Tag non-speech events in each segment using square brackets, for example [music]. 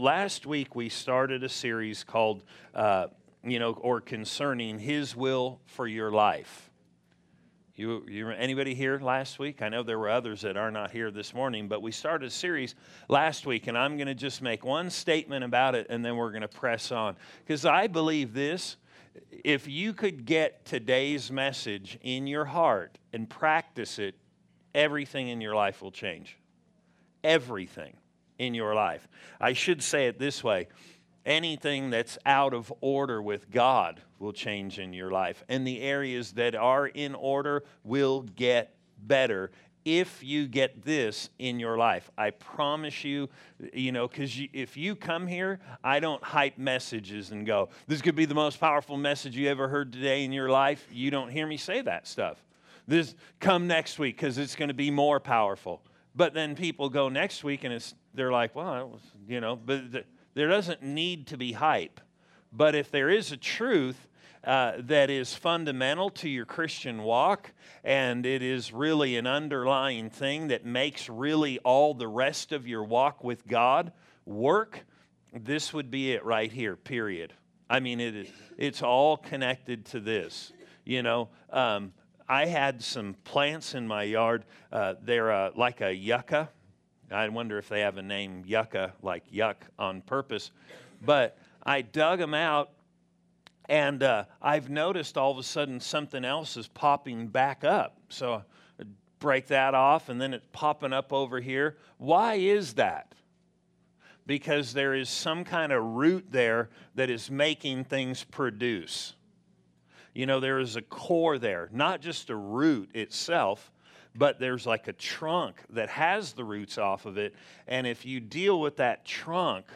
Last week we started a series called, uh, you know, or concerning His will for your life. You, you, anybody here last week? I know there were others that are not here this morning, but we started a series last week, and I'm going to just make one statement about it, and then we're going to press on. Because I believe this if you could get today's message in your heart and practice it, everything in your life will change. Everything in your life. I should say it this way anything that's out of order with God will change in your life. And the areas that are in order will get better if you get this in your life. I promise you, you know, because if you come here, I don't hype messages and go, this could be the most powerful message you ever heard today in your life. You don't hear me say that stuff. This come next week because it's going to be more powerful. But then people go next week and it's they're like, well, you know, but the, there doesn't need to be hype. But if there is a truth uh, that is fundamental to your Christian walk, and it is really an underlying thing that makes really all the rest of your walk with God work, this would be it right here, period. I mean, it is, it's all connected to this. You know, um, I had some plants in my yard. Uh, they're uh, like a yucca. I wonder if they have a name yucca, like yuck on purpose. But I dug them out, and uh, I've noticed all of a sudden something else is popping back up. So I break that off, and then it's popping up over here. Why is that? Because there is some kind of root there that is making things produce. You know, there is a core there, not just a root itself, but there's like a trunk that has the roots off of it. And if you deal with that trunk,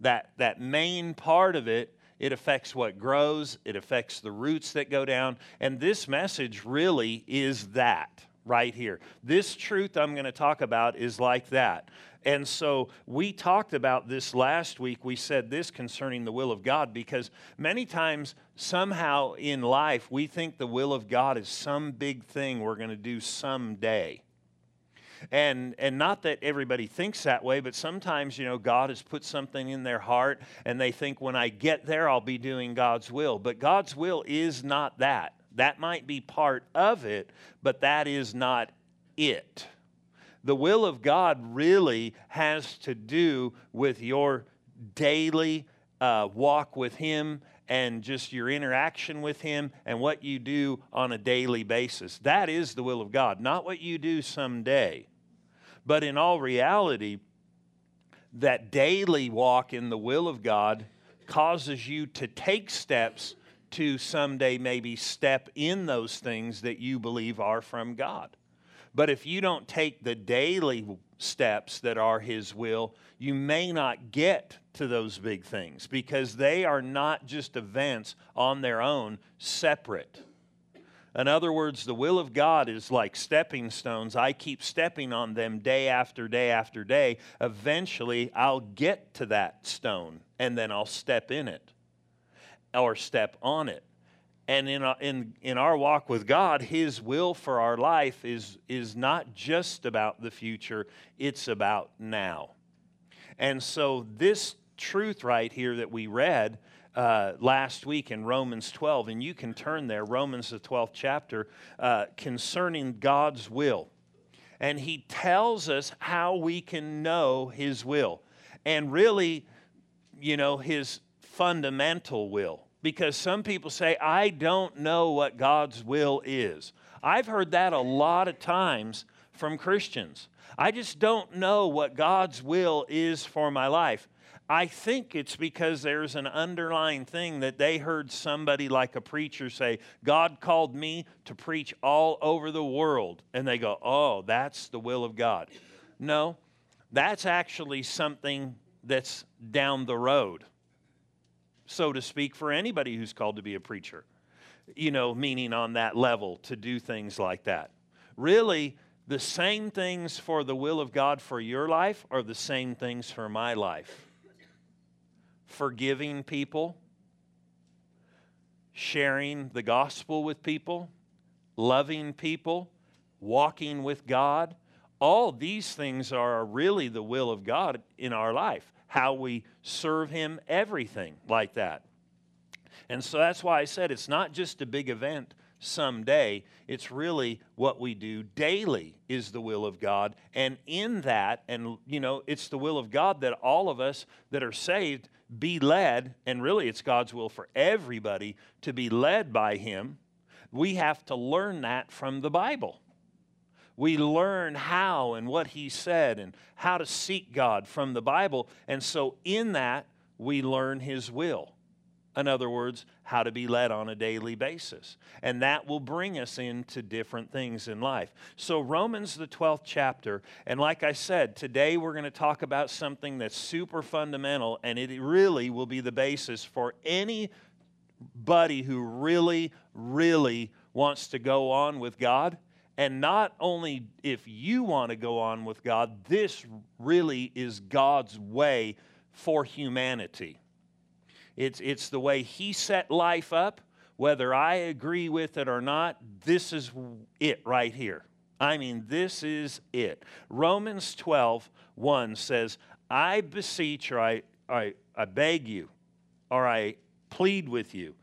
that, that main part of it, it affects what grows, it affects the roots that go down. And this message really is that right here. This truth I'm going to talk about is like that. And so we talked about this last week. We said this concerning the will of God because many times, somehow in life, we think the will of God is some big thing we're going to do someday. And, and not that everybody thinks that way, but sometimes, you know, God has put something in their heart and they think when I get there, I'll be doing God's will. But God's will is not that. That might be part of it, but that is not it the will of God really has to do with your daily uh, walk with Him and just your interaction with Him and what you do on a daily basis. That is the will of God, not what you do someday. But in all reality, that daily walk in the will of God causes you to take steps to someday maybe step in those things that you believe are from God. But if you don't take the daily steps that are His will, you may not get to those big things because they are not just events on their own, separate. In other words, the will of God is like stepping stones. I keep stepping on them day after day after day. Eventually, I'll get to that stone and then I'll step in it or step on it. And in, our, in, in our walk with God, His will for our life is, is not just about the future, it's about now. And so, this truth right here that we read uh, last week in Romans 12, and you can turn there, Romans, the 12th chapter, uh, concerning God's will. And He tells us how we can know His will. And really, you know, His fundamental will because some people say, I don't know what God's will is. I've heard that a lot of times from Christians. I just don't know what God's will is for my life. I think it's because there's an underlying thing that they heard somebody like a preacher say, God called me to preach all over the world. And they go, oh, that's the will of God. No, that's actually something that's down the road so to speak, for anybody who's called to be a preacher, you know, meaning on that level to do things like that. Really, the same things for the will of God for your life are the same things for my life. Forgiving people, sharing the gospel with people, loving people, walking with God. All these things are really the will of God in our life. How we serve Him, everything like that. And so that's why I said it's not just a big event someday, it's really what we do daily is the will of God. And in that, and you know, it's the will of God that all of us that are saved be led, and really it's God's will for everybody to be led by Him. We have to learn that from the Bible. We learn how and what He said and how to seek God from the Bible. And so in that, we learn His will. In other words, how to be led on a daily basis. And that will bring us into different things in life. So, Romans, the 12th chapter, and like I said, today we're going to talk about something that's super fundamental, and it really will be the basis for anybody who really, really wants to go on with God. And not only if you want to go on with God, this really is God's way for humanity. It's, it's the way He set life up. Whether I agree with it or not, this is it right here. I mean, this is it. Romans 12, 1 says, I beseech or I, I, I beg you or I plead with you.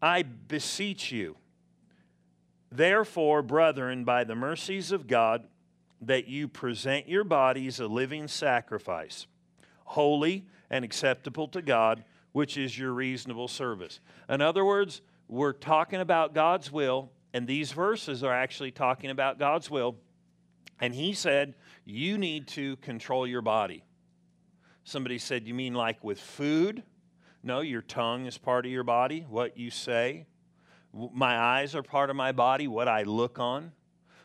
I beseech you, therefore, brethren, by the mercies of God, that you present your bodies a living sacrifice, holy and acceptable to God which is your reasonable service. In other words, we're talking about God's will, and these verses are actually talking about God's will. And he said, You need to control your body. Somebody said, You mean like with food? No, your tongue is part of your body, what you say. My eyes are part of my body, what I look on,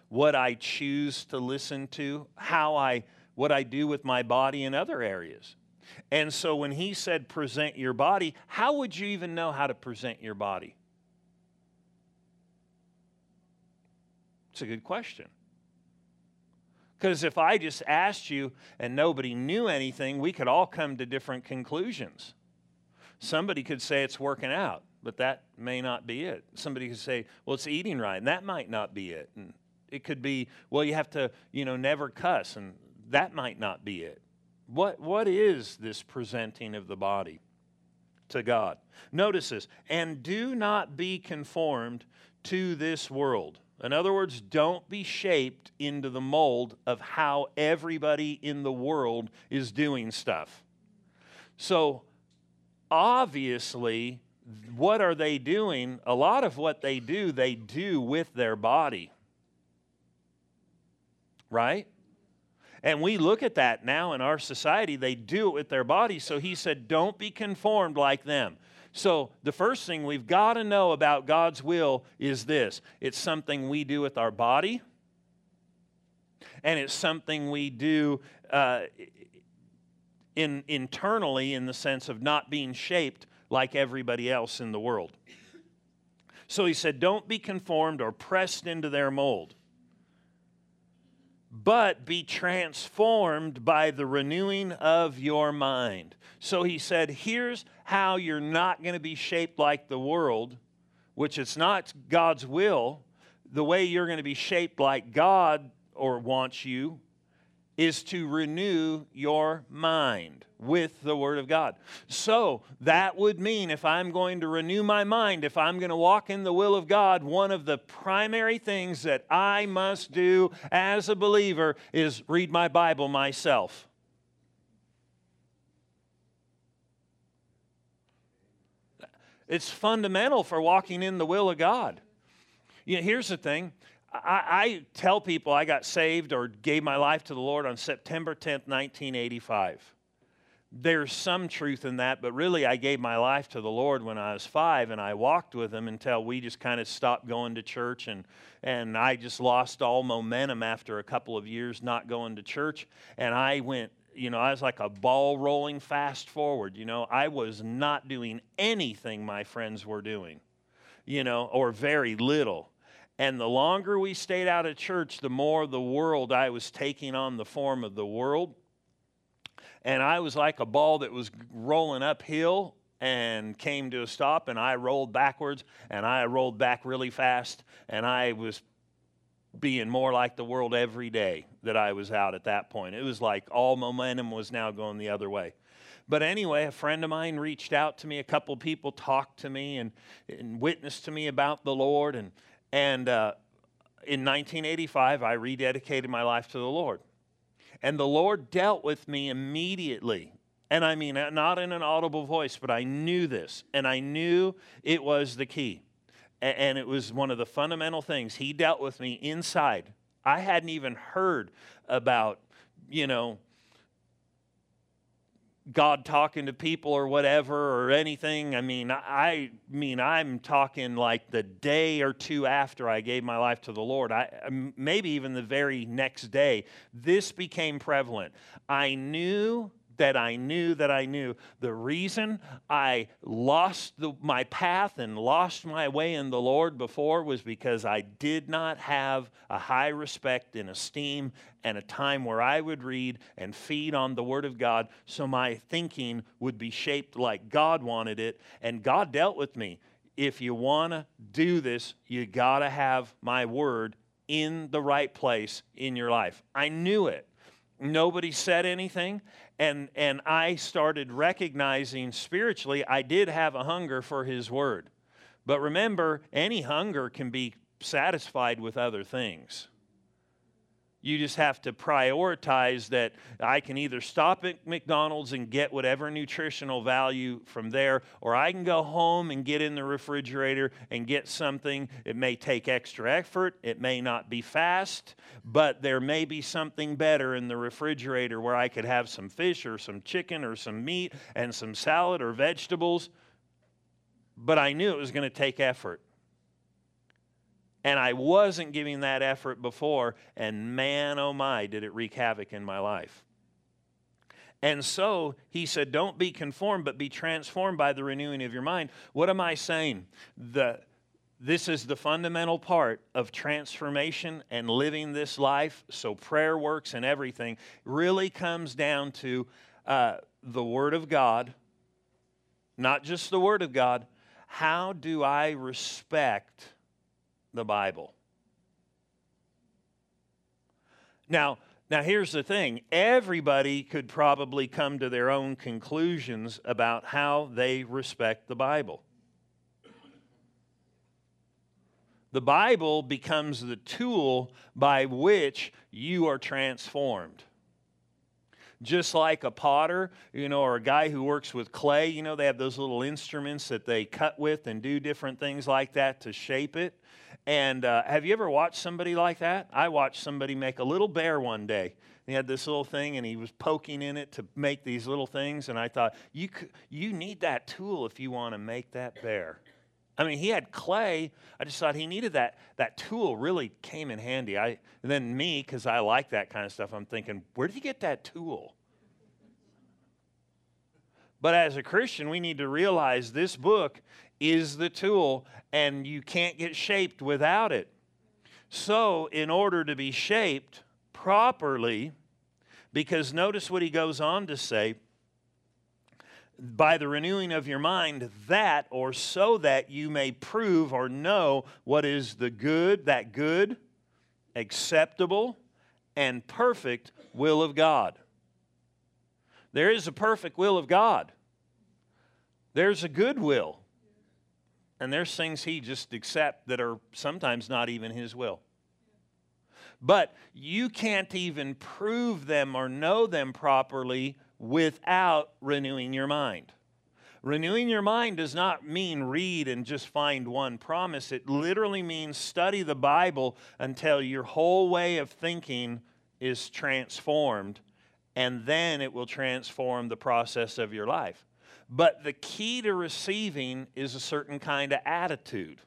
what I choose to listen to, how I what I do with my body in other areas. And so when he said present your body, how would you even know how to present your body? It's a good question. Because if I just asked you and nobody knew anything, we could all come to different conclusions. Somebody could say it's working out, but that may not be it. Somebody could say, well, it's eating right, and that might not be it. And it could be, well, you have to, you know, never cuss, and that might not be it. What, what is this presenting of the body to God? Notice this, and do not be conformed to this world. In other words, don't be shaped into the mold of how everybody in the world is doing stuff. So, obviously, what are they doing? A lot of what they do, they do with their body. Right? And we look at that now in our society. They do it with their body. So he said, don't be conformed like them. So the first thing we've got to know about God's will is this it's something we do with our body, and it's something we do uh, in, internally in the sense of not being shaped like everybody else in the world. So he said, Don't be conformed or pressed into their mold but be transformed by the renewing of your mind. So he said, here's how you're not going to be shaped like the world, which it's not God's will. The way you're going to be shaped like God or wants you is to renew your mind with the Word of God. So that would mean if I'm going to renew my mind, if I'm going to walk in the will of God, one of the primary things that I must do as a believer is read my Bible myself. It's fundamental for walking in the will of God. You know, here's the thing I, I, tell people I got saved or gave my life to the Lord on September 10th, 1985. There's some truth in that, but really I gave my life to the Lord when I was five and I walked with Him until we just kind of stopped going to church and, and I just lost all momentum after a couple of years not going to church. And I went, you know, I was like a ball rolling fast forward. You know, I was not doing anything my friends were doing, you know, or very little and the longer we stayed out of church, the more the world I was taking on the form of the world. And I was like a ball that was rolling uphill and came to a stop, and I rolled backwards, and I rolled back really fast, and I was being more like the world every day that I was out at that point. It was like all momentum was now going the other way. But anyway, a friend of mine reached out to me. A couple people talked to me and, and witnessed to me about the Lord. And, and uh, in 1985, I rededicated my life to the Lord. And the Lord dealt with me immediately. And I mean, not in an audible voice, but I knew this. And I knew it was the key. And it was one of the fundamental things. He dealt with me inside. I hadn't even heard about, you know, God talking to people or whatever or anything. I mean, I mean, I'm talking like the day or two after I gave my life to the Lord. I maybe even the very next day. This became prevalent. I knew that I knew that I knew. The reason I lost the, my path and lost my way in the Lord before was because I did not have a high respect and esteem and a time where I would read and feed on the Word of God so my thinking would be shaped like God wanted it. And God dealt with me. If you want to do this, you got to have my Word in the right place in your life. I knew it. Nobody said anything and and I started recognizing spiritually I did have a hunger for his word. But remember, any hunger can be satisfied with other things. You just have to prioritize that I can either stop at McDonald's and get whatever nutritional value from there, or I can go home and get in the refrigerator and get something. It may take extra effort, it may not be fast, but there may be something better in the refrigerator where I could have some fish or some chicken or some meat and some salad or vegetables. But I knew it was going to take effort. And I wasn't giving that effort before, and man, oh my, did it wreak havoc in my life. And so he said, Don't be conformed, but be transformed by the renewing of your mind. What am I saying? The, this is the fundamental part of transformation and living this life. So prayer works and everything really comes down to uh, the Word of God, not just the Word of God. How do I respect? The Bible. Now, now here's the thing. Everybody could probably come to their own conclusions about how they respect the Bible. The Bible becomes the tool by which you are transformed just like a potter, you know, or a guy who works with clay, you know, they have those little instruments that they cut with and do different things like that to shape it. And uh, have you ever watched somebody like that? I watched somebody make a little bear one day. He had this little thing, and he was poking in it to make these little things. And I thought, you you need that tool if you want to make that bear. I mean, he had clay. I just thought he needed that. That tool really came in handy. I and then me, because I like that kind of stuff. I'm thinking, where did he get that tool? But as a Christian, we need to realize this book is the tool, and you can't get shaped without it. So, in order to be shaped properly, because notice what he goes on to say by the renewing of your mind, that or so that you may prove or know what is the good, that good, acceptable, and perfect will of God. There is a perfect will of God. There's a good will. And there's things he just accepts that are sometimes not even his will. But you can't even prove them or know them properly without renewing your mind. Renewing your mind does not mean read and just find one promise. It literally means study the Bible until your whole way of thinking is transformed, and then it will transform the process of your life. But the key to receiving is a certain kind of attitude.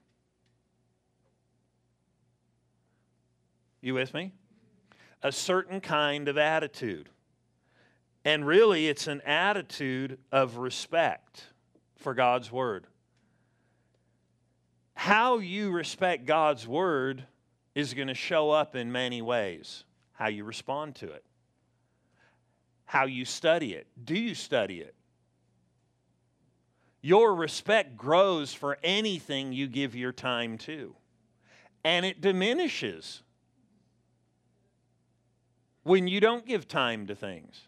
You with me? A certain kind of attitude. And really, it's an attitude of respect for God's Word. How you respect God's Word is going to show up in many ways. How you respond to it, how you study it. Do you study it? Your respect grows for anything you give your time to, and it diminishes when you don't give time to things.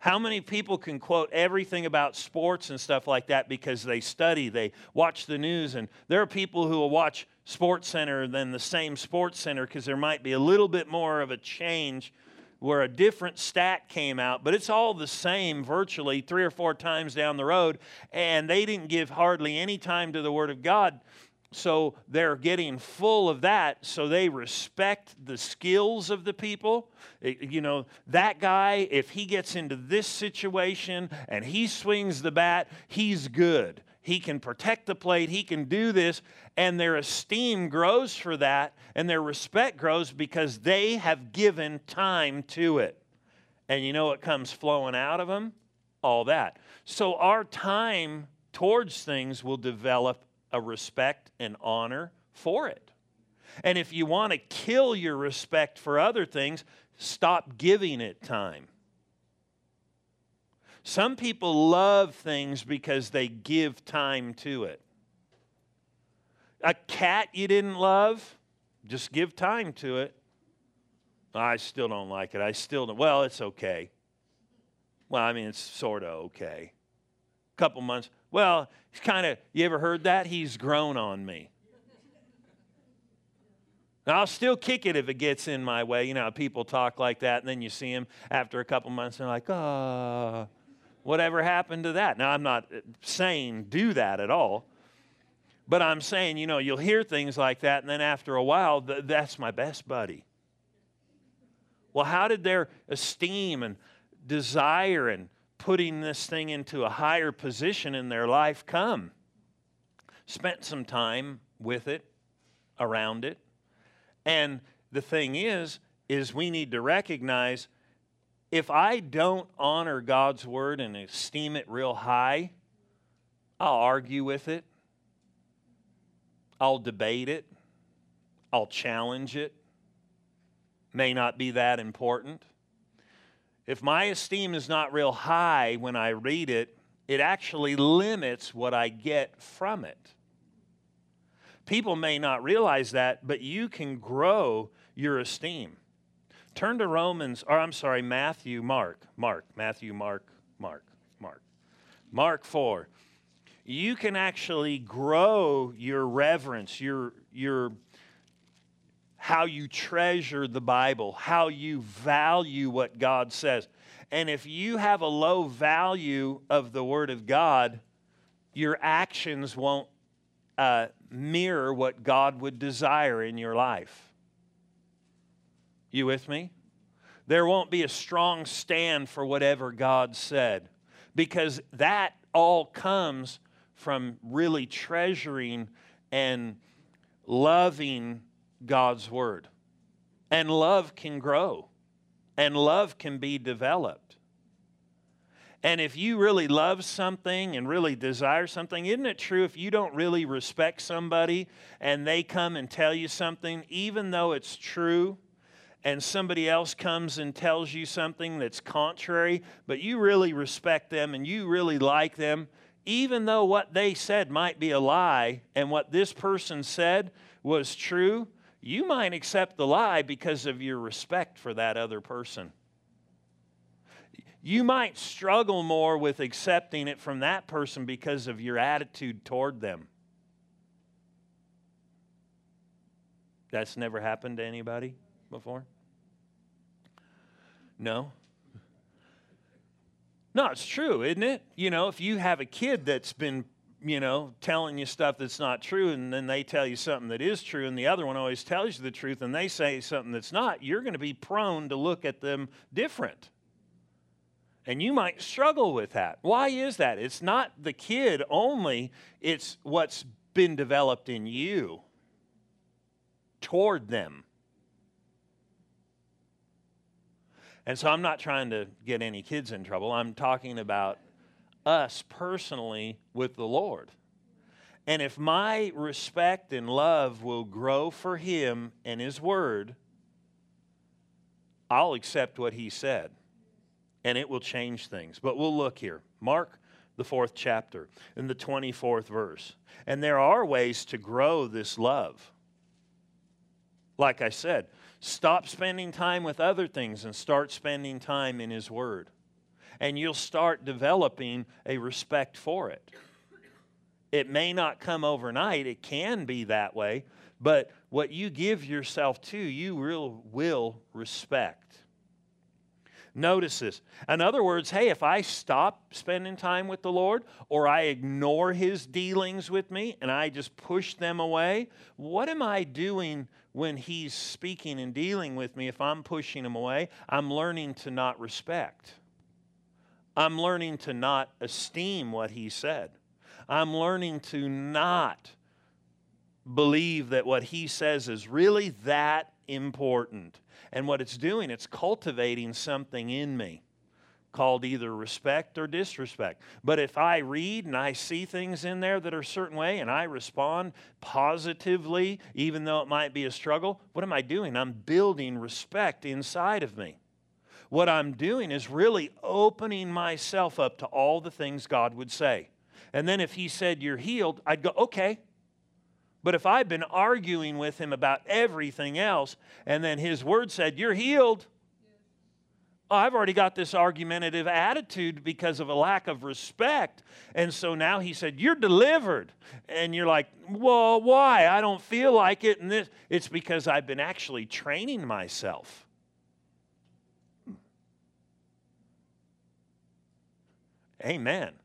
How many people can quote everything about sports and stuff like that because they study, they watch the news, and there are people who will watch Sports Center than the same Sports Center because there might be a little bit more of a change where a different stat came out, but it's all the same virtually three or four times down the road, and they didn't give hardly any time to the Word of God. So they're getting full of that, so they respect the skills of the people. You know, that guy, if he gets into this situation and he swings the bat, he's good. He can protect the plate, he can do this, and their esteem grows for that, and their respect grows because they have given time to it. And you know what comes flowing out of them? All that. So our time towards things will develop a respect and honor for it. And if you want to kill your respect for other things, stop giving it time. Some people love things because they give time to it. A cat you didn't love, just give time to it. I still don't like it. I still don't. Well, it's okay. Well, I mean, it's sort of okay. A couple months. Well, he's kind of, you ever heard that? He's grown on me. Now, I'll still kick it if it gets in my way. You know, people talk like that, and then you see them after a couple months, and they're like, ah, oh, whatever happened to that? Now, I'm not uh, saying do that at all, but I'm saying, you know, you'll hear things like that, and then after a while, th- that's my best buddy. Well, how did their esteem and desire and putting this thing into a higher position in their life come. Spent some time with it, around it. And the thing is, is we need to recognize if I don't honor God's word and esteem it real high, I'll argue with it. I'll debate it. I'll challenge it. May not be that important. If my esteem is not real high when I read it, it actually limits what I get from it. People may not realize that, but you can grow your esteem. Turn to Romans, or I'm sorry, Matthew, Mark, Mark, Matthew, Mark, Mark, Mark. Mark 4. You can actually grow your reverence, your, your how you treasure the Bible, how you value what God says. And if you have a low value of the Word of God, your actions won't uh, mirror what God would desire in your life. You with me? There won't be a strong stand for whatever God said because that all comes from really treasuring and loving God's Word. And love can grow, and love can be developed. And if you really love something and really desire something, isn't it true if you don't really respect somebody and they come and tell you something, even though it's true, and somebody else comes and tells you something that's contrary, but you really respect them and you really like them, even though what they said might be a lie and what this person said was true, you might accept the lie because of your respect for that other person. You might struggle more with accepting it from that person because of your attitude toward them. That's never happened to anybody before? No? No, it's true, isn't it? You know, if you have a kid that's been you know, telling you stuff that's not true, and then they tell you something that is true, and the other one always tells you the truth, and they say something that's not, you're going to be prone to look at them different. And you might struggle with that. Why is that? It's not the kid only, it's what's been developed in you toward them. And so I'm not trying to get any kids in trouble. I'm talking about us personally with the Lord. And if my respect and love will grow for Him and His Word, I'll accept what He said. And it will change things. But we'll look here. Mark, the fourth chapter, in the 24th verse. And there are ways to grow this love. Like I said, stop spending time with other things and start spending time in His Word. and you'll start developing a respect for it. It may not come overnight, it can be that way, but what you give yourself to, you will, will respect. Notice this. In other words, hey, if I stop spending time with the Lord or I ignore his dealings with me and I just push them away, what am I doing when he's speaking and dealing with me? If I'm pushing him away, I'm learning to not respect. I'm learning to not esteem what he said. I'm learning to not believe that what he says is really that important. And what it's doing, it's cultivating something in me called either respect or disrespect. But if I read and I see things in there that are a certain way and I respond positively, even though it might be a struggle, what am I doing? I'm building respect inside of me. What I'm doing is really opening myself up to all the things God would say. And then if He said, You're healed, I'd go, Okay, but if I've been arguing with him about everything else, and then his word said, You're healed, oh, I've already got this argumentative attitude because of a lack of respect. And so now he said, You're delivered. And you're like, Well, why? I don't feel like it. And this, it's because I've been actually training myself. Hmm. Amen.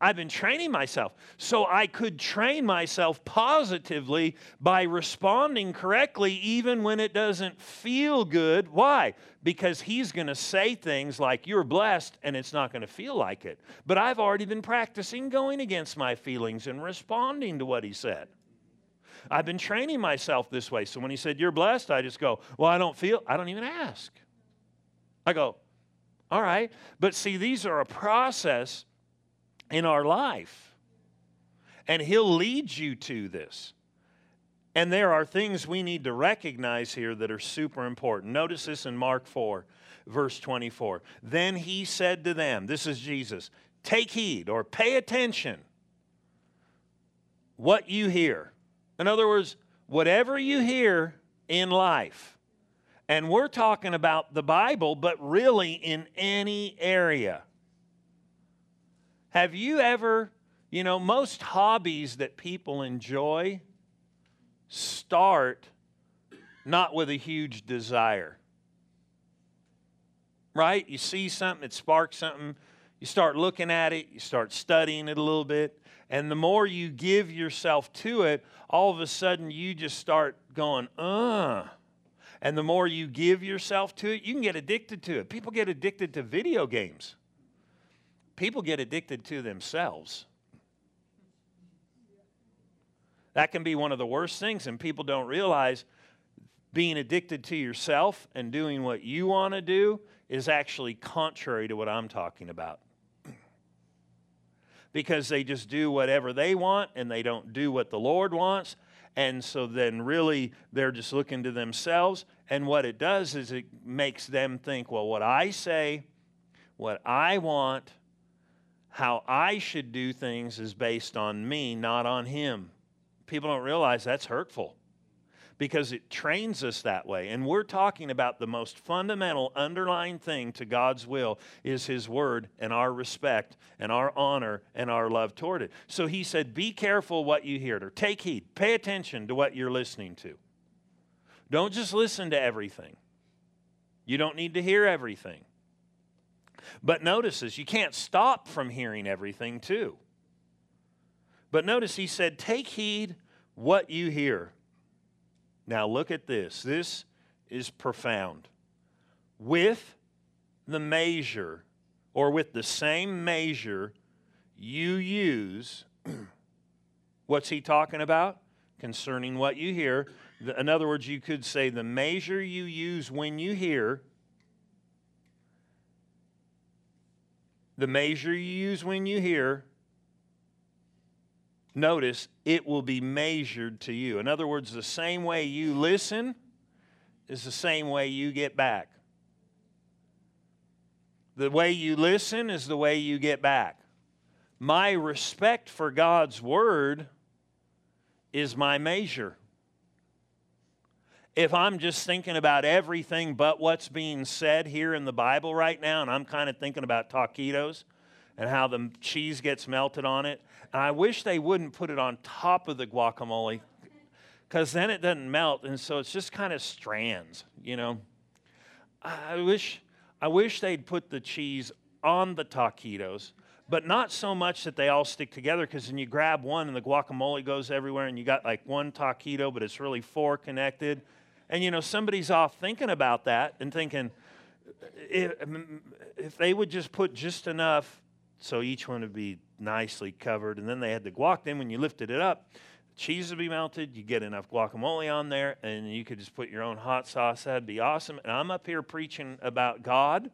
I've been training myself. So I could train myself positively by responding correctly even when it doesn't feel good. Why? Because he's going to say things like, You're blessed, and it's not going to feel like it. But I've already been practicing going against my feelings and responding to what he said. I've been training myself this way. So when he said, You're blessed, I just go, Well, I don't feel, I don't even ask. I go, All right. But see, these are a process in our life. And He'll lead you to this. And there are things we need to recognize here that are super important. Notice this in Mark 4, verse 24. Then He said to them, This is Jesus, take heed or pay attention what you hear. In other words, whatever you hear in life, and we're talking about the Bible, but really in any area. Have you ever, you know, most hobbies that people enjoy start not with a huge desire. Right? You see something, it sparks something, you start looking at it, you start studying it a little bit, and the more you give yourself to it, all of a sudden you just start going, uh. And the more you give yourself to it, you can get addicted to it. People get addicted to video games people get addicted to themselves. That can be one of the worst things, and people don't realize being addicted to yourself and doing what you want to do is actually contrary to what I'm talking about. because they just do whatever they want and they don't do what the Lord wants. And so then, really, they're just looking to themselves. And what it does is it makes them think, well, what I say, what I want, how I should do things is based on me, not on him. People don't realize that's hurtful because it trains us that way. And we're talking about the most fundamental underlying thing to God's will is his word and our respect and our honor and our love toward it. So he said, Be careful what you hear, or take heed, pay attention to what you're listening to. Don't just listen to everything. You don't need to hear everything. But notice this you can't stop from hearing everything, too. But notice he said, Take heed what you hear. Now look at this. This is profound. With the measure, or with the same measure you use, [clears throat] what's he talking about? Concerning what you hear. In other words, you could say the measure you use when you hear the measure you use when you hear, notice it will be measured to you. In other words, the same way you listen is the same way you get back. The way you listen is the way you get back. My respect for God's word is my measure. If I'm just thinking about everything but what's being said here in the Bible right now, and I'm kind of thinking about taquitos and how the cheese gets melted on it, and I wish they wouldn't put it on top of the guacamole because then it doesn't melt, and so it's just kind of strands, you know. I wish, I wish they'd put the cheese on the taquitos but not so much that they all stick together because then you grab one and the guacamole goes everywhere and you got like one taquito, but it's really four connected. And you know, somebody's off thinking about that and thinking if, if they would just put just enough so each one would be nicely covered, and then they had the guac, then when you lifted it up, cheese would be melted, you get enough guacamole on there, and you could just put your own hot sauce. That'd be awesome. And I'm up here preaching about God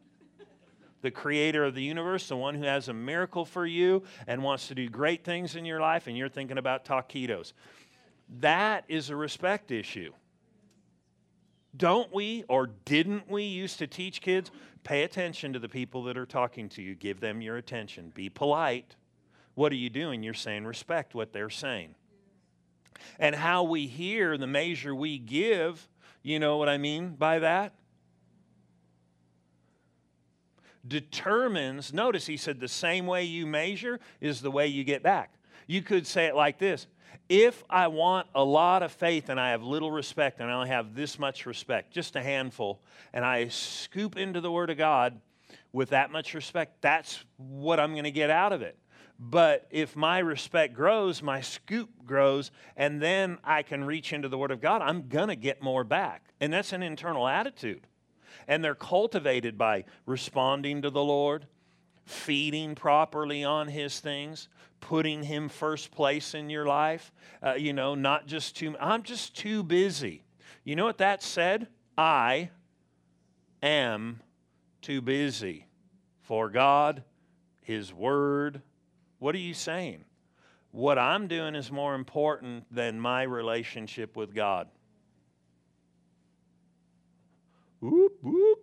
the creator of the universe, the one who has a miracle for you and wants to do great things in your life, and you're thinking about taquitos. That is a respect issue. Don't we or didn't we used to teach kids pay attention to the people that are talking to you, give them your attention, be polite. What are you doing? You're saying respect what they're saying. And how we hear, the measure we give, you know what I mean by that? determines, notice he said, the same way you measure is the way you get back. You could say it like this If I want a lot of faith and I have little respect and I only have this much respect, just a handful, and I scoop into the Word of God with that much respect, that's what I'm going to get out of it. But if my respect grows, my scoop grows, and then I can reach into the Word of God, I'm going to get more back. And that's an internal attitude. And they're cultivated by responding to the Lord, feeding properly on His things, putting Him first place in your life. Uh, you know, not just too, I'm just too busy. You know what that said? I am too busy for God, His Word. What are you saying? What I'm doing is more important than my relationship with God. Whoop, whoop.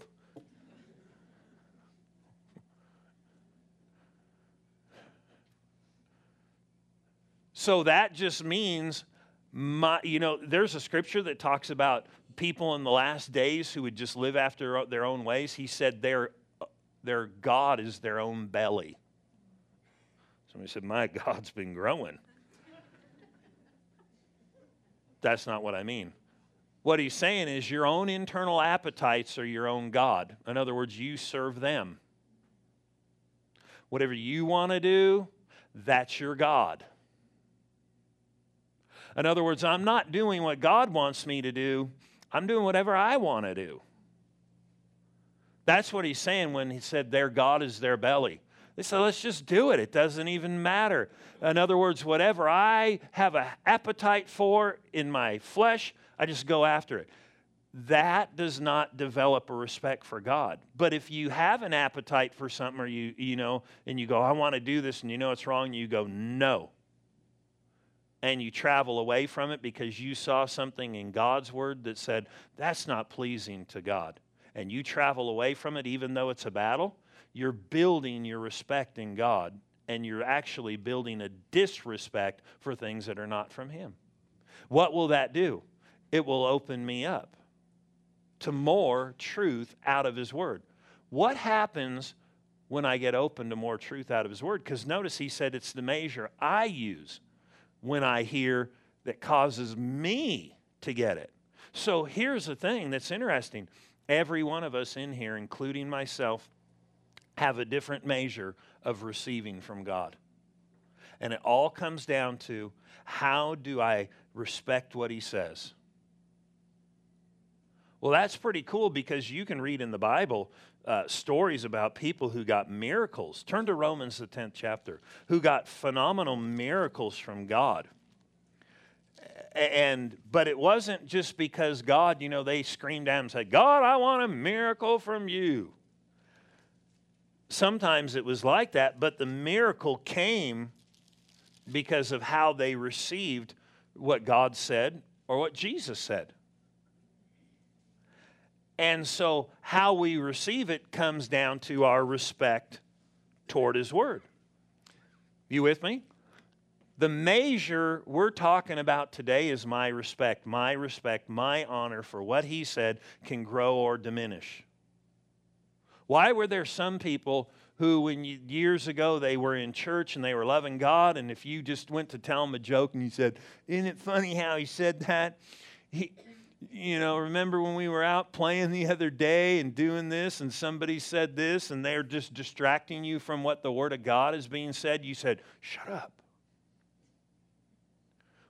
So that just means, my, you know, there's a scripture that talks about people in the last days who would just live after their own ways. He said their, their God is their own belly. Somebody said, My God's been growing. That's not what I mean. What he's saying is your own internal appetites are your own God. In other words, you serve them. Whatever you want to do, that's your God. In other words, I'm not doing what God wants me to do, I'm doing whatever I want to do. That's what he's saying when he said their God is their belly. They said, let's just do it. It doesn't even matter. In other words, whatever I have an appetite for in my flesh, I just go after it. That does not develop a respect for God. But if you have an appetite for something or you, you know, and you go, I want to do this, and you know it's wrong, you go, no. And you travel away from it because you saw something in God's word that said, that's not pleasing to God. And you travel away from it even though it's a battle, you're building your respect in God and you're actually building a disrespect for things that are not from Him. What will that do? it will open me up to more truth out of His Word. What happens when I get open to more truth out of His Word? Because notice He said it's the measure I use when I hear that causes me to get it. So here's the thing that's interesting. Every one of us in here, including myself, have a different measure of receiving from God. And it all comes down to how do I respect what He says? Well, that's pretty cool because you can read in the Bible uh, stories about people who got miracles. Turn to Romans, the 10th chapter, who got phenomenal miracles from God. And but it wasn't just because God, you know, they screamed out and said, God, I want a miracle from you. Sometimes it was like that, but the miracle came because of how they received what God said or what Jesus said. And so, how we receive it comes down to our respect toward His Word. You with me? The measure we're talking about today is my respect. My respect, my honor for what he said can grow or diminish. Why were there some people who, when you, years ago, they were in church and they were loving God, and if you just went to tell them a joke and you said, Isn't it funny how he said that? He, you know, remember when we were out playing the other day and doing this, and somebody said this, and they're just distracting you from what the Word of God is being said? You said, Shut up.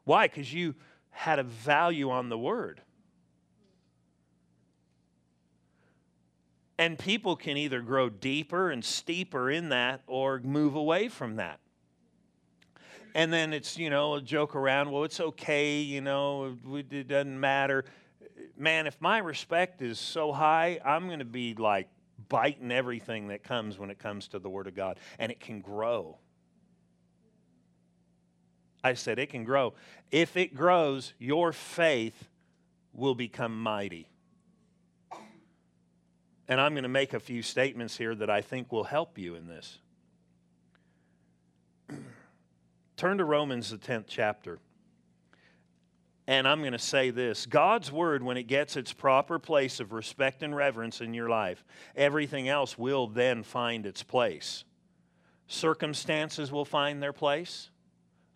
Why? Because you had a value on the word. And people can either grow deeper and steeper in that or move away from that. And then it's, you know, a joke around, well, it's okay, you know, it doesn't matter. Man, if my respect is so high, I'm going to be like biting everything that comes when it comes to the Word of God. And it can grow. I said it can grow. If it grows, your faith will become mighty. And I'm going to make a few statements here that I think will help you in this. [clears throat] Turn to Romans, the 10th chapter. And I'm going to say this God's word, when it gets its proper place of respect and reverence in your life, everything else will then find its place. Circumstances will find their place.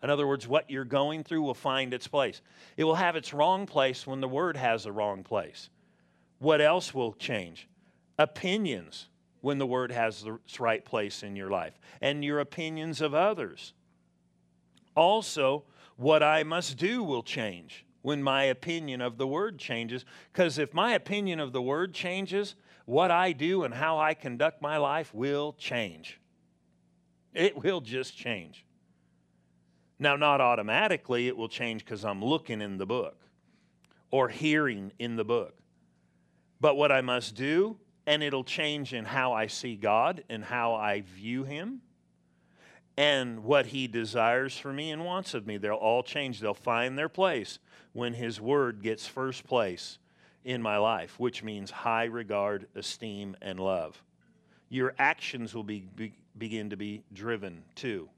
In other words, what you're going through will find its place. It will have its wrong place when the word has a wrong place. What else will change? Opinions when the word has its right place in your life, and your opinions of others. Also, what I must do will change when my opinion of the word changes. Because if my opinion of the word changes, what I do and how I conduct my life will change. It will just change. Now, not automatically, it will change because I'm looking in the book or hearing in the book. But what I must do, and it'll change in how I see God and how I view Him and what He desires for me and wants of me. They'll all change. They'll find their place when His Word gets first place in my life, which means high regard, esteem, and love. Your actions will be, be begin to be driven too.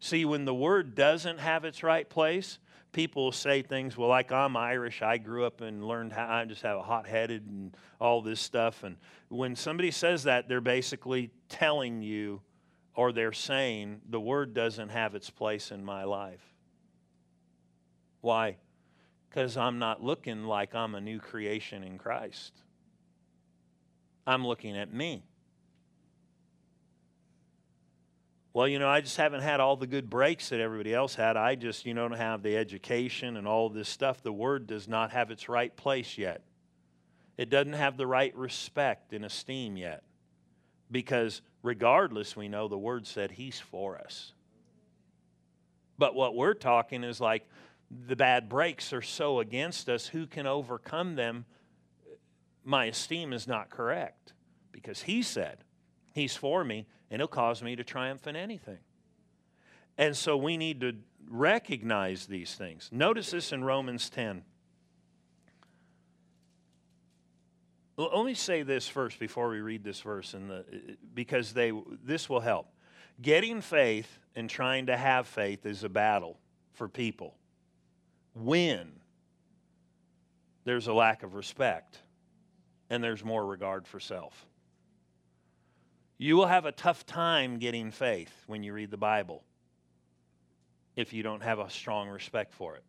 See, when the word doesn't have its right place, people say things, well, like I'm Irish, I grew up and learned how I just have a hot headed and all this stuff. And when somebody says that, they're basically telling you or they're saying the word doesn't have its place in my life. Why? Because I'm not looking like I'm a new creation in Christ. I'm looking at me. well, you know, I just haven't had all the good breaks that everybody else had. I just, you know, don't have the education and all this stuff. The word does not have its right place yet. It doesn't have the right respect and esteem yet. Because regardless, we know the word said he's for us. But what we're talking is like the bad breaks are so against us, who can overcome them? My esteem is not correct because he said, He's for me and it'll cause me to triumph in anything. And so we need to recognize these things. Notice this in Romans 10. Let me say this first before we read this verse, in the, because they, this will help. Getting faith and trying to have faith is a battle for people. When there's a lack of respect and there's more regard for self. You will have a tough time getting faith when you read the Bible if you don't have a strong respect for it.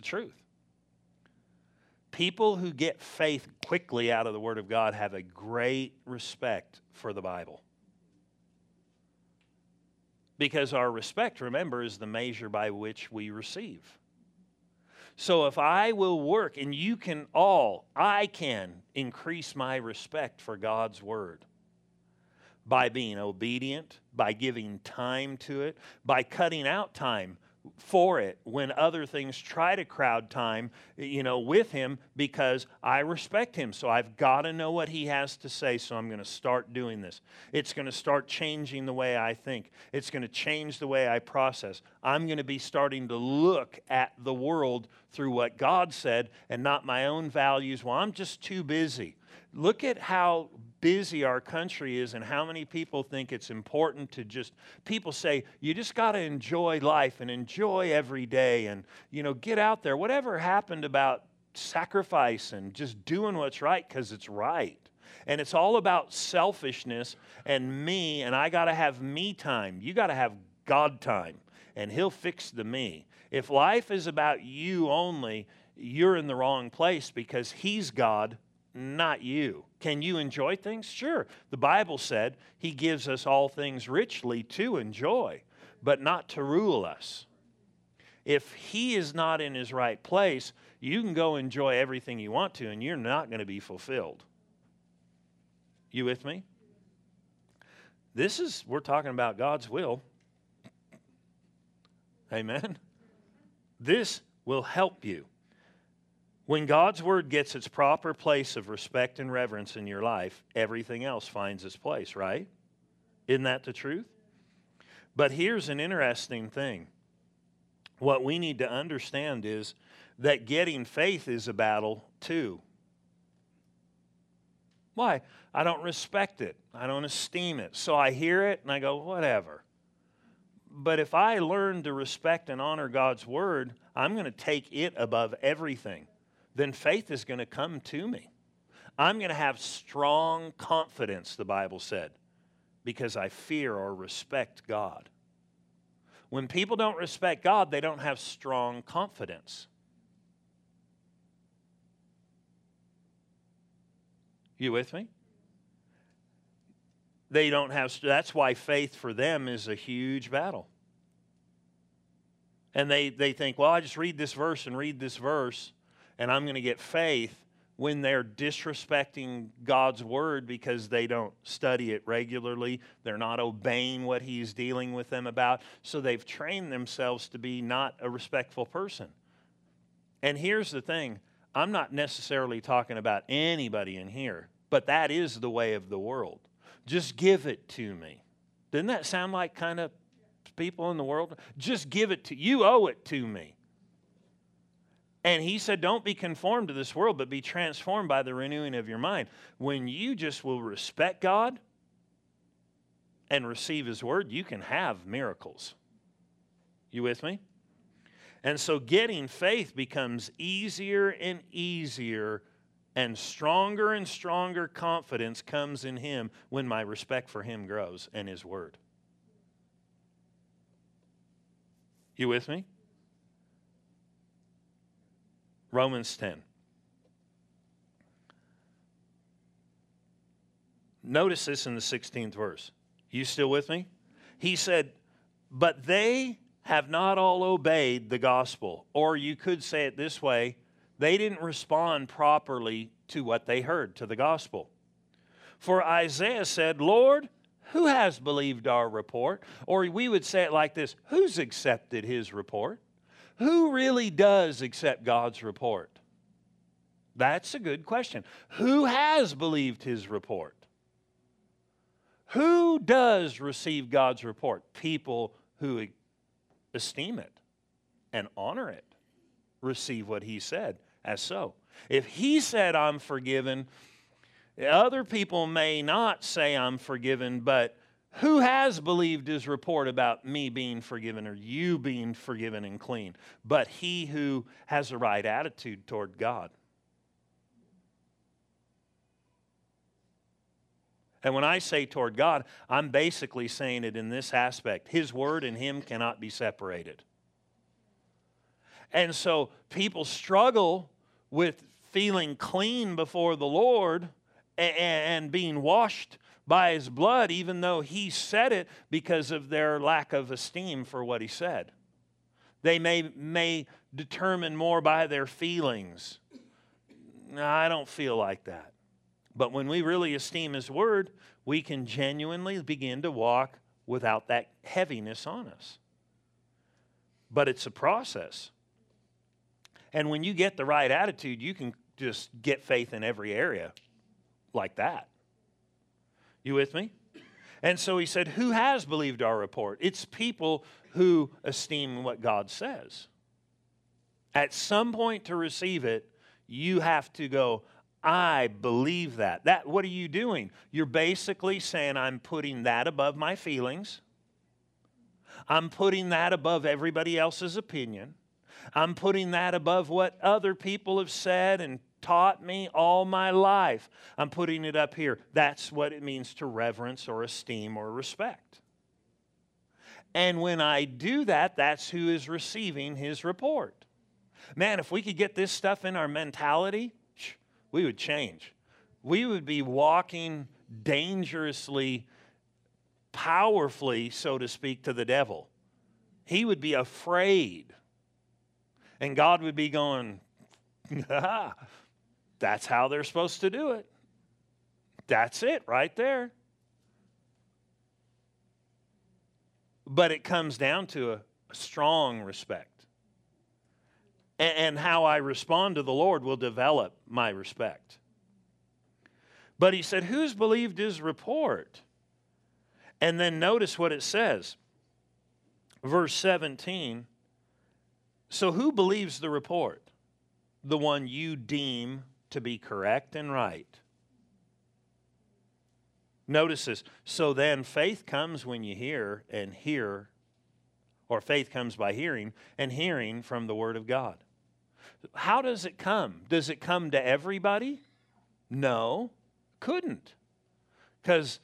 The truth. People who get faith quickly out of the Word of God have a great respect for the Bible. Because our respect, remember, is the measure by which we receive. So if I will work, and you can all, I can increase my respect for God's word by being obedient, by giving time to it, by cutting out time for it when other things try to crowd time, you know, with him because I respect him. So I've got to know what he has to say. So I'm going to start doing this. It's going to start changing the way I think. It's going to change the way I process. I'm going to be starting to look at the world through what God said and not my own values. Well, I'm just too busy. Look at how busy our country is and how many people think it's important to just people say you just got to enjoy life and enjoy every day and you know get out there. Whatever happened about sacrifice and just doing what's right cuz it's right. And it's all about selfishness and me and I got to have me time. You got to have God time and he'll fix the me. If life is about you only you're in the wrong place because he's God not you. Can you enjoy things? Sure. The Bible said He gives us all things richly to enjoy, but not to rule us. If He is not in His right place, you can go enjoy everything you want to, and you're not going to be fulfilled. You with me? This is, we're talking about God's will. Amen. This will help you. When God's word gets its proper place of respect and reverence in your life, everything else finds its place, right? Isn't that the truth? But here's an interesting thing. What we need to understand is that getting faith is a battle too. Why? I don't respect it. I don't esteem it. So I hear it and I go, whatever. But if I learn to respect and honor God's word, I'm going to take it above everything then faith is going to come to me. I'm going to have strong confidence, the Bible said, because I fear or respect God. When people don't respect God, they don't have strong confidence. You with me? They don't have, that's why faith for them is a huge battle. And they, they think, well, I just read this verse and read this verse and I'm going to get faith when they're disrespecting God's word because they don't study it regularly. They're not obeying what He's dealing with them about. So they've trained themselves to be not a respectful person. And here's the thing I'm not necessarily talking about anybody in here, but that is the way of the world. Just give it to me. Didn't that sound like kind of people in the world? Just give it to you, owe it to me. And he said, Don't be conformed to this world, but be transformed by the renewing of your mind. When you just will respect God and receive his word, you can have miracles. You with me? And so getting faith becomes easier and easier, and stronger and stronger confidence comes in him when my respect for him grows and his word. You with me? Romans 10. Notice this in the 16th verse. You still with me? He said, But they have not all obeyed the gospel. Or you could say it this way they didn't respond properly to what they heard, to the gospel. For Isaiah said, Lord, who has believed our report? Or we would say it like this Who's accepted his report? Who really does accept God's report? That's a good question. Who has believed his report? Who does receive God's report? People who esteem it and honor it, receive what he said as so. If he said, I'm forgiven, other people may not say, I'm forgiven, but who has believed his report about me being forgiven or you being forgiven and clean? But he who has the right attitude toward God. And when I say toward God, I'm basically saying it in this aspect His word and Him cannot be separated. And so people struggle with feeling clean before the Lord and, being washed by his blood, even though he said it because of their lack of esteem for what he said. They may, may determine more by their feelings. No, I don't feel like that. But when we really esteem his word, we can genuinely begin to walk without that heaviness on us. but it's a process. And when you get the right attitude, you can just get faith in every area like that. You with me? And so he said, Who has believed our report? It's people who esteem what God says. At some point to receive it, you have to go, I believe that. That what are you doing? You're basically saying I'm putting that above my feelings. I'm putting that above everybody else's opinion. I'm putting that above what other people have said and taught me all my life. I'm putting it up here. That's what it means to reverence or esteem or respect. And when I do that, that's who is receiving his report. Man, if we could get this stuff in our mentality, we would change. We would be walking dangerously, powerfully, so to speak, to the devil. He would be afraid. And God would be going, [laughs] that's how they're supposed to do it. That's it right there. But it comes down to a, a strong respect. And, and how I respond to the Lord will develop my respect. But he said, Who's believed his report? And then notice what it says. Verse 17. So who believes the report? The one you deem to be correct and right. Notice this. So then faith comes when you hear and hear, or faith comes by hearing and hearing from the Word of God. How does it come? Does it come to everybody? No, couldn't. Because,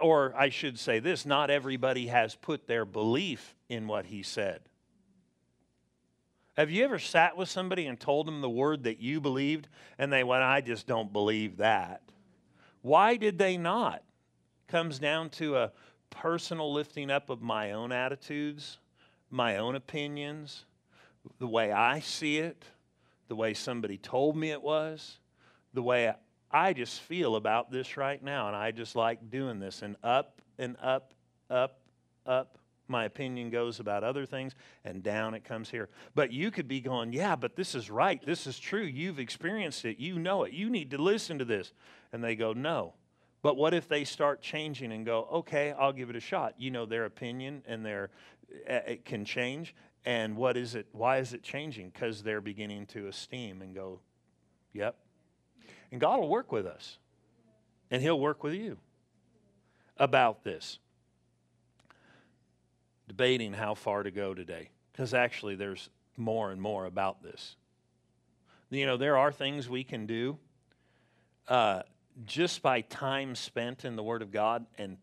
or I should say this, not everybody has put their belief in what he said. Have you ever sat with somebody and told them the word that you believed and they went, I just don't believe that? Why did they not? Comes down to a personal lifting up of my own attitudes, my own opinions, the way I see it, the way somebody told me it was, the way I just feel about this right now. And I just like doing this and up and up, up, up my opinion goes about other things, and down it comes here. But you could be going, Yeah, but this is right. This is true. You've experienced it. You know it. You need to listen to this. And they go, No. But what if they start changing and go, Okay, I'll give it a shot? You know, their opinion and their eh, it can change. And what is it? Why is it changing? Because they're beginning to esteem and go, Yep. And God will work with us, and He'll work with you about this debating how far to go today because actually there's more and more about this. You know, there are things we can do uh, just by time spent in the Word of God and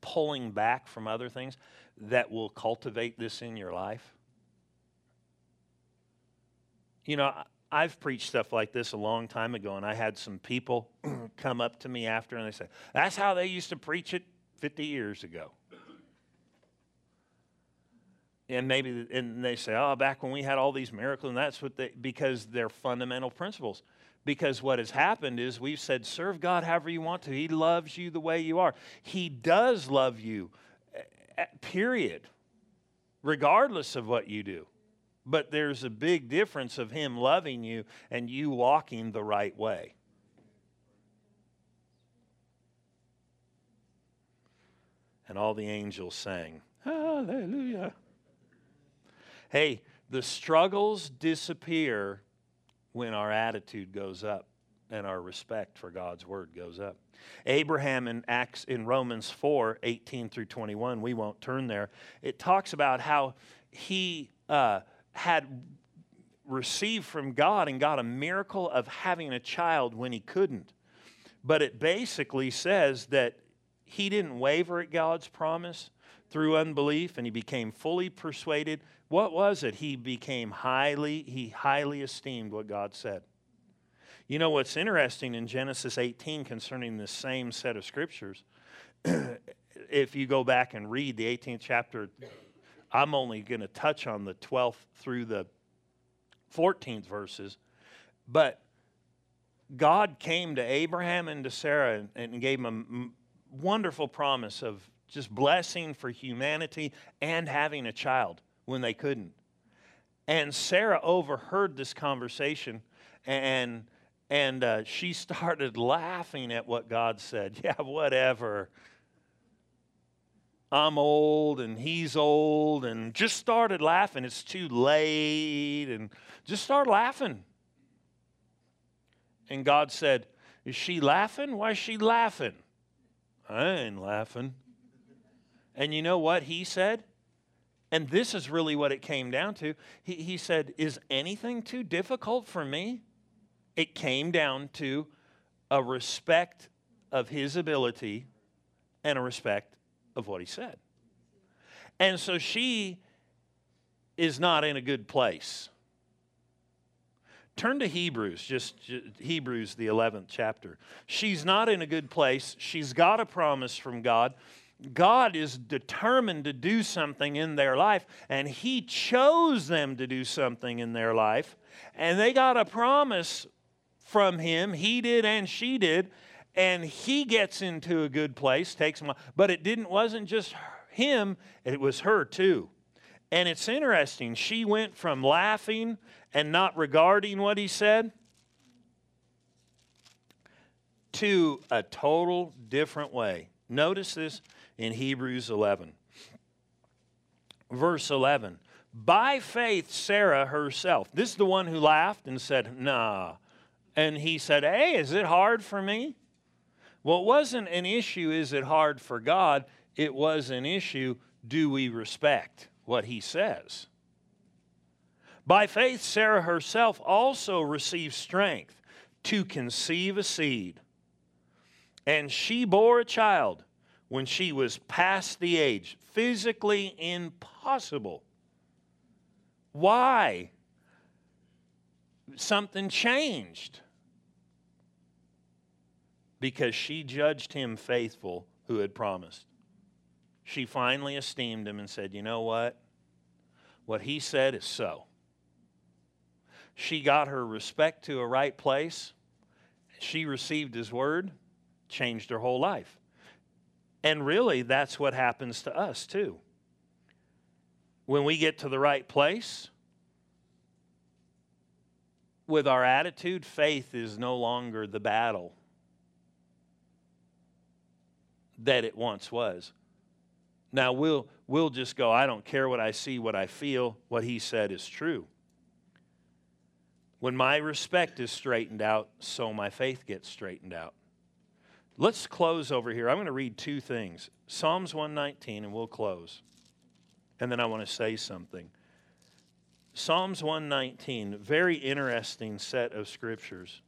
pulling back from other things that will cultivate this in your life. You know, I've preached stuff like this a long time ago, and I had some people [clears throat] come up to me after and they say, That's how they used to preach it 50 years ago and maybe and they say oh back when we had all these miracles and that's what they because they're fundamental principles. Because what has happened is we've said serve god however you want to. He loves you the way you are. He does love you eh, eh, period regardless of what you do. But there's a big difference of him loving you and you walking the right way. And all the angels sang hallelujah Hey, the struggles disappear when our attitude goes up and our respect for God's word goes up. Abraham in Acts in Romans 4, 18 through 21, we won't turn there. It talks about how he uh, had received from God and got a miracle of having a child when he couldn't. But it basically says that he didn't waver at God's promise through unbelief and he became fully persuaded what was it? He became highly, he highly esteemed what God said. You know what's interesting in Genesis 18 concerning this same set of scriptures? [clears throat] if you go back and read the 18th chapter, I'm only going to touch on the 12th through the 14th verses. But God came to Abraham and to Sarah and, and gave them a wonderful promise of just blessing for humanity and having a child when they couldn't. And Sarah overheard this conversation and and uh, she [laughs] started laughing at what God said. [laughs] Yeah, whatever. I'm old and he's old, and just started laughing. It's too late, and just started laughing. And God said, Is she laughing? Why is she laughing? I ain't laughing. And you know what he said? And this is really what it came down to. He, he said, Is anything too difficult for me? It came down to a respect of his ability and a respect of what he said. And so she is not in a good place. Turn to Hebrews, just, just, Hebrews, the 11th chapter. She's not in a good place. She's got a promise from God. God is determined to do something in their life, and He chose them to do something in their life. And they got a promise from Him. He did, and she did. And He gets into a good place, takes them, but it didn't wasn't just him; it was her too. And it's interesting. She went from laughing and not regarding what he said to a total different way. Notice this in Hebrews 11. Verse 11. By faith, Sarah herself, this is the one who laughed and said, Nah. And he said, Hey, is it hard for me? Well, it wasn't an issue, is it hard for God? It was an issue, do we respect what he says? By faith, Sarah herself also received strength to conceive a seed. And she bore a child when she was past the age, physically impossible. Why? Something changed. Because she judged him faithful who had promised. She finally esteemed him and said, You know what? What he said is so. She got her respect to a right place. She received his word, changed her whole life. And really, that's what happens to us too. When we get to the right place, with our attitude, faith is no longer the battle that it once was. Now we'll we'll just go, I don't care what I see, what I feel, what he said is true. When my respect is straightened out, so my faith gets straightened out. Let's close over here. I'm going to read two things Psalms 119, and we'll close. And then I want to say something. Psalms 119, very interesting set of scriptures.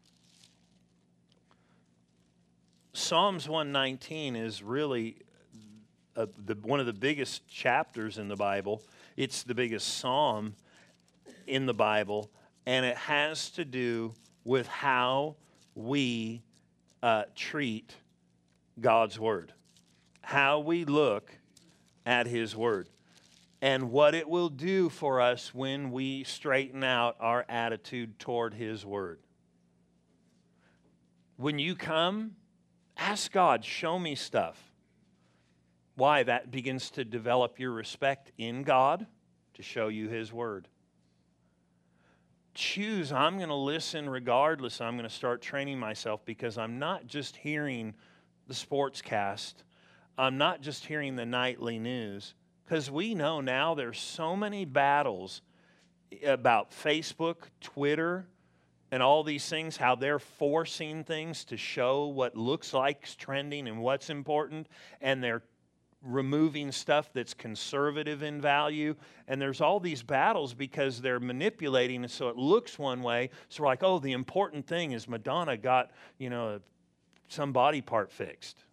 Psalms 119 is really a, the, one of the biggest chapters in the Bible. It's the biggest psalm in the Bible, and it has to do with how we uh, treat God's Word, how we look at His Word, and what it will do for us when we straighten out our attitude toward His Word. When you come, ask God, show me stuff. Why? That begins to develop your respect in God to show you His Word choose, I'm going to listen regardless. I'm going to start training myself because I'm not just hearing the sports cast, I'm not just hearing the nightly news. Because we know now there's so many battles about Facebook, Twitter, and all these things, how they're forcing things to show what looks like trending and what's important, and they're removing stuff that's conservative in value. And there's all these battles because they're manipulating it so it looks one way. So we're like, oh, the important thing is Madonna got, you know, some body part fixed.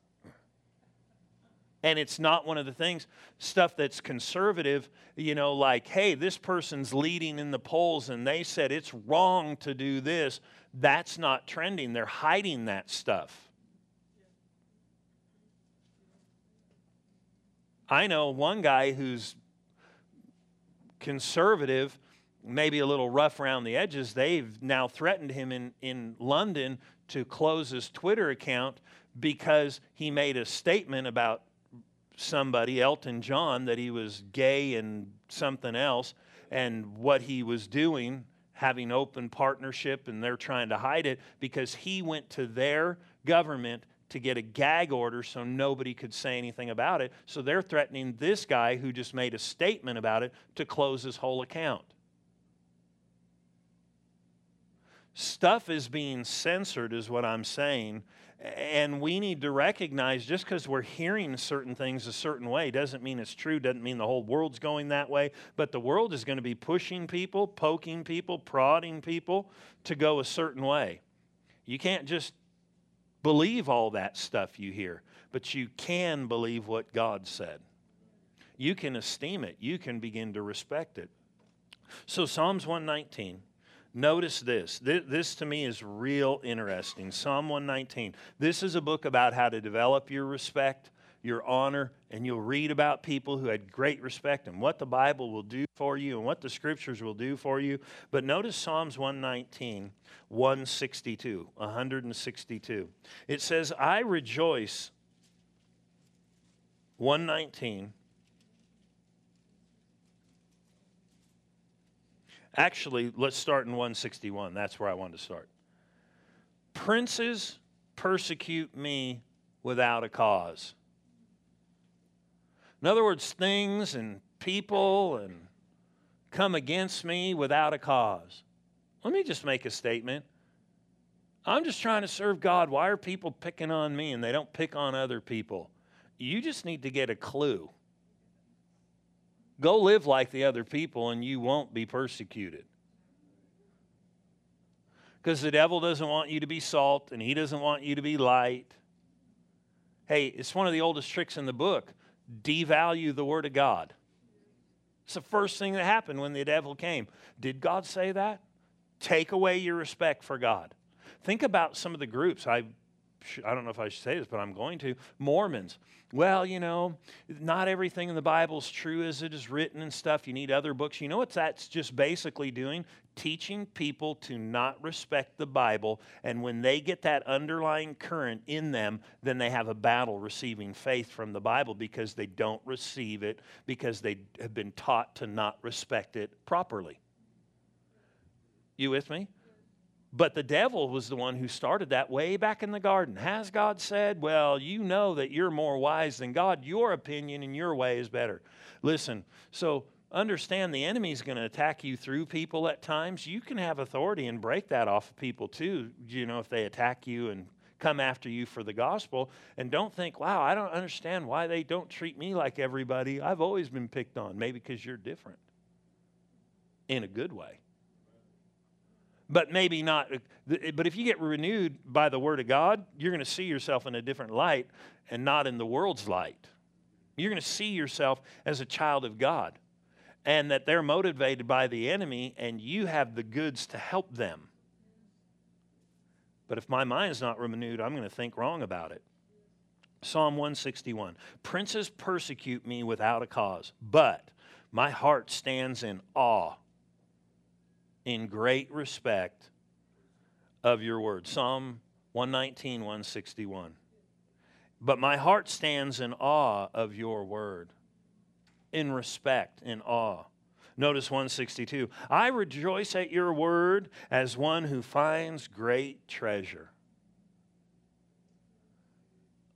And it's not one of the things, stuff that's conservative, you know, like, hey, this person's leading in the polls and they said it's wrong to do this. That's not trending. They're hiding that stuff. I know one guy who's conservative, maybe a little rough around the edges. They've now threatened him in, in London to close his Twitter account because he made a statement about somebody, Elton John, that he was gay and something else. And what he was doing, having open partnership, and they're trying to hide it because he went to their government to get a gag order so nobody could say anything about it. So they're threatening this guy who just made a statement about it to close his whole account. Stuff is being censored, is what I'm saying. And we need to recognize just because we're hearing certain things a certain way doesn't mean it's true, doesn't mean the whole world's going that way. But the world is going to be pushing people, poking people, prodding people to go a certain way. You can't just believe all that stuff you hear, but you can believe what God said. You can esteem it, you can begin to respect it. So, Psalms 119 Notice this. this. To me is real interesting. Psalm 119. This is a book about how to develop your respect, your honor, and you'll read about people who had great respect and what the Bible will do for you and what the scriptures will do for you. But notice Psalms 119, 162, 162. It says, I rejoice, 119 Actually, let's start in 161. That's where I wanted to start. Princes persecute me without a cause. In other words, things and people and come against me without a cause. Let me just make a statement. I'm just trying to serve God. Why are people picking on me and they don't pick on other people? You just need to get a clue. Go live like the other people and you won't be persecuted. Because the devil doesn't want you to be salt and he doesn't want you to be light. Hey, it's one of the oldest tricks in the book devalue the Word of God. It's the first thing that happened when the devil came. Did God say that? Take away your respect for God. Think about some of the groups. I I don't know if I should say this, but I'm going to. Mormons. Well, you know, not everything in the Bible is true as it is written and stuff. You need other books. You know what that's just basically doing? Teaching people to not respect the Bible. And when they get that underlying current in them, then they have a battle receiving faith from the Bible because they don't receive it because they have been taught to not respect it properly. You with me? But the devil was the one who started that way back in the garden. Has God said, Well, you know that you're more wise than God. Your opinion and your way is better. Listen, so understand the enemy's going to attack you through people at times. You can have authority and break that off of people too, you know, if they attack you and come after you for the gospel. And don't think, wow, I don't understand why they don't treat me like everybody. I've always been picked on. Maybe because you're different in a good way but maybe not. But if you get renewed by the Word of God, you're going to see yourself in a different light and not in the world's light. You're going to see yourself as a child of God and that they're motivated by the enemy and you have the goods to help them. But if my mind's not renewed, I'm going to think wrong about it. Psalm 161 Princes persecute me without a cause, but my heart stands in awe in great respect of your word. Psalm 119, 161. But my heart stands in awe of your word, in respect, in awe. Notice 162. I rejoice at your word as one who finds great treasure.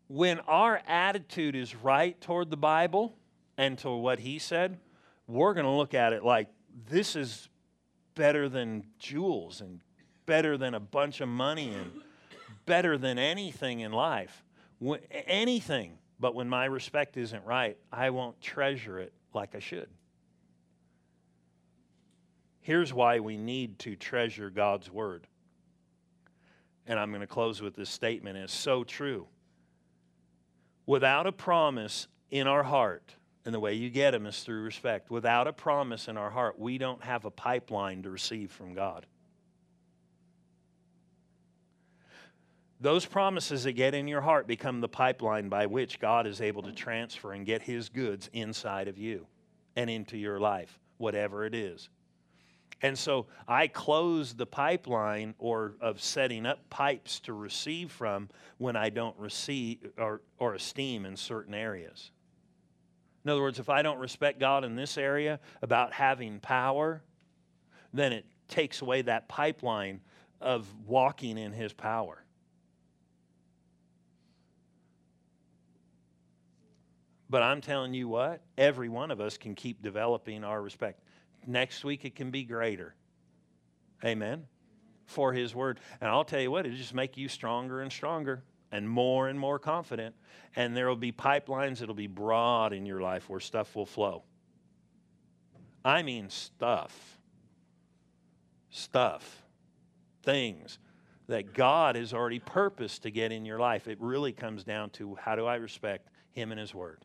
When our attitude is right toward the Bible and to what he said, we're going to look at it like this is better than jewels and better than a bunch of money and better than anything in life. Anything. But when my respect isn't right, I won't treasure it like I should. Here's why we need to treasure God's word. And I'm going to close with this statement. It's so true. Without a promise in our heart, and the way you get them is through respect. Without a promise in our heart, we don't have a pipeline to receive from God. Those promises that get in your heart become the pipeline by which God is able to transfer and get his goods inside of you and into your life, whatever it is. And so I close the pipeline or of setting up pipes to receive from when I don't receive or, or esteem in certain areas. In other words, if I don't respect God in this area about having power, then it takes away that pipeline of walking in His power. But I'm telling you what, every one of us can keep developing our respect. Next week it can be greater. Amen. For his word. And I'll tell you what, it'll just make you stronger and stronger and more and more confident. And there will be pipelines that'll be broad in your life where stuff will flow. I mean, stuff. Stuff. Things that God has already purposed to get in your life. It really comes down to how do I respect him and his word?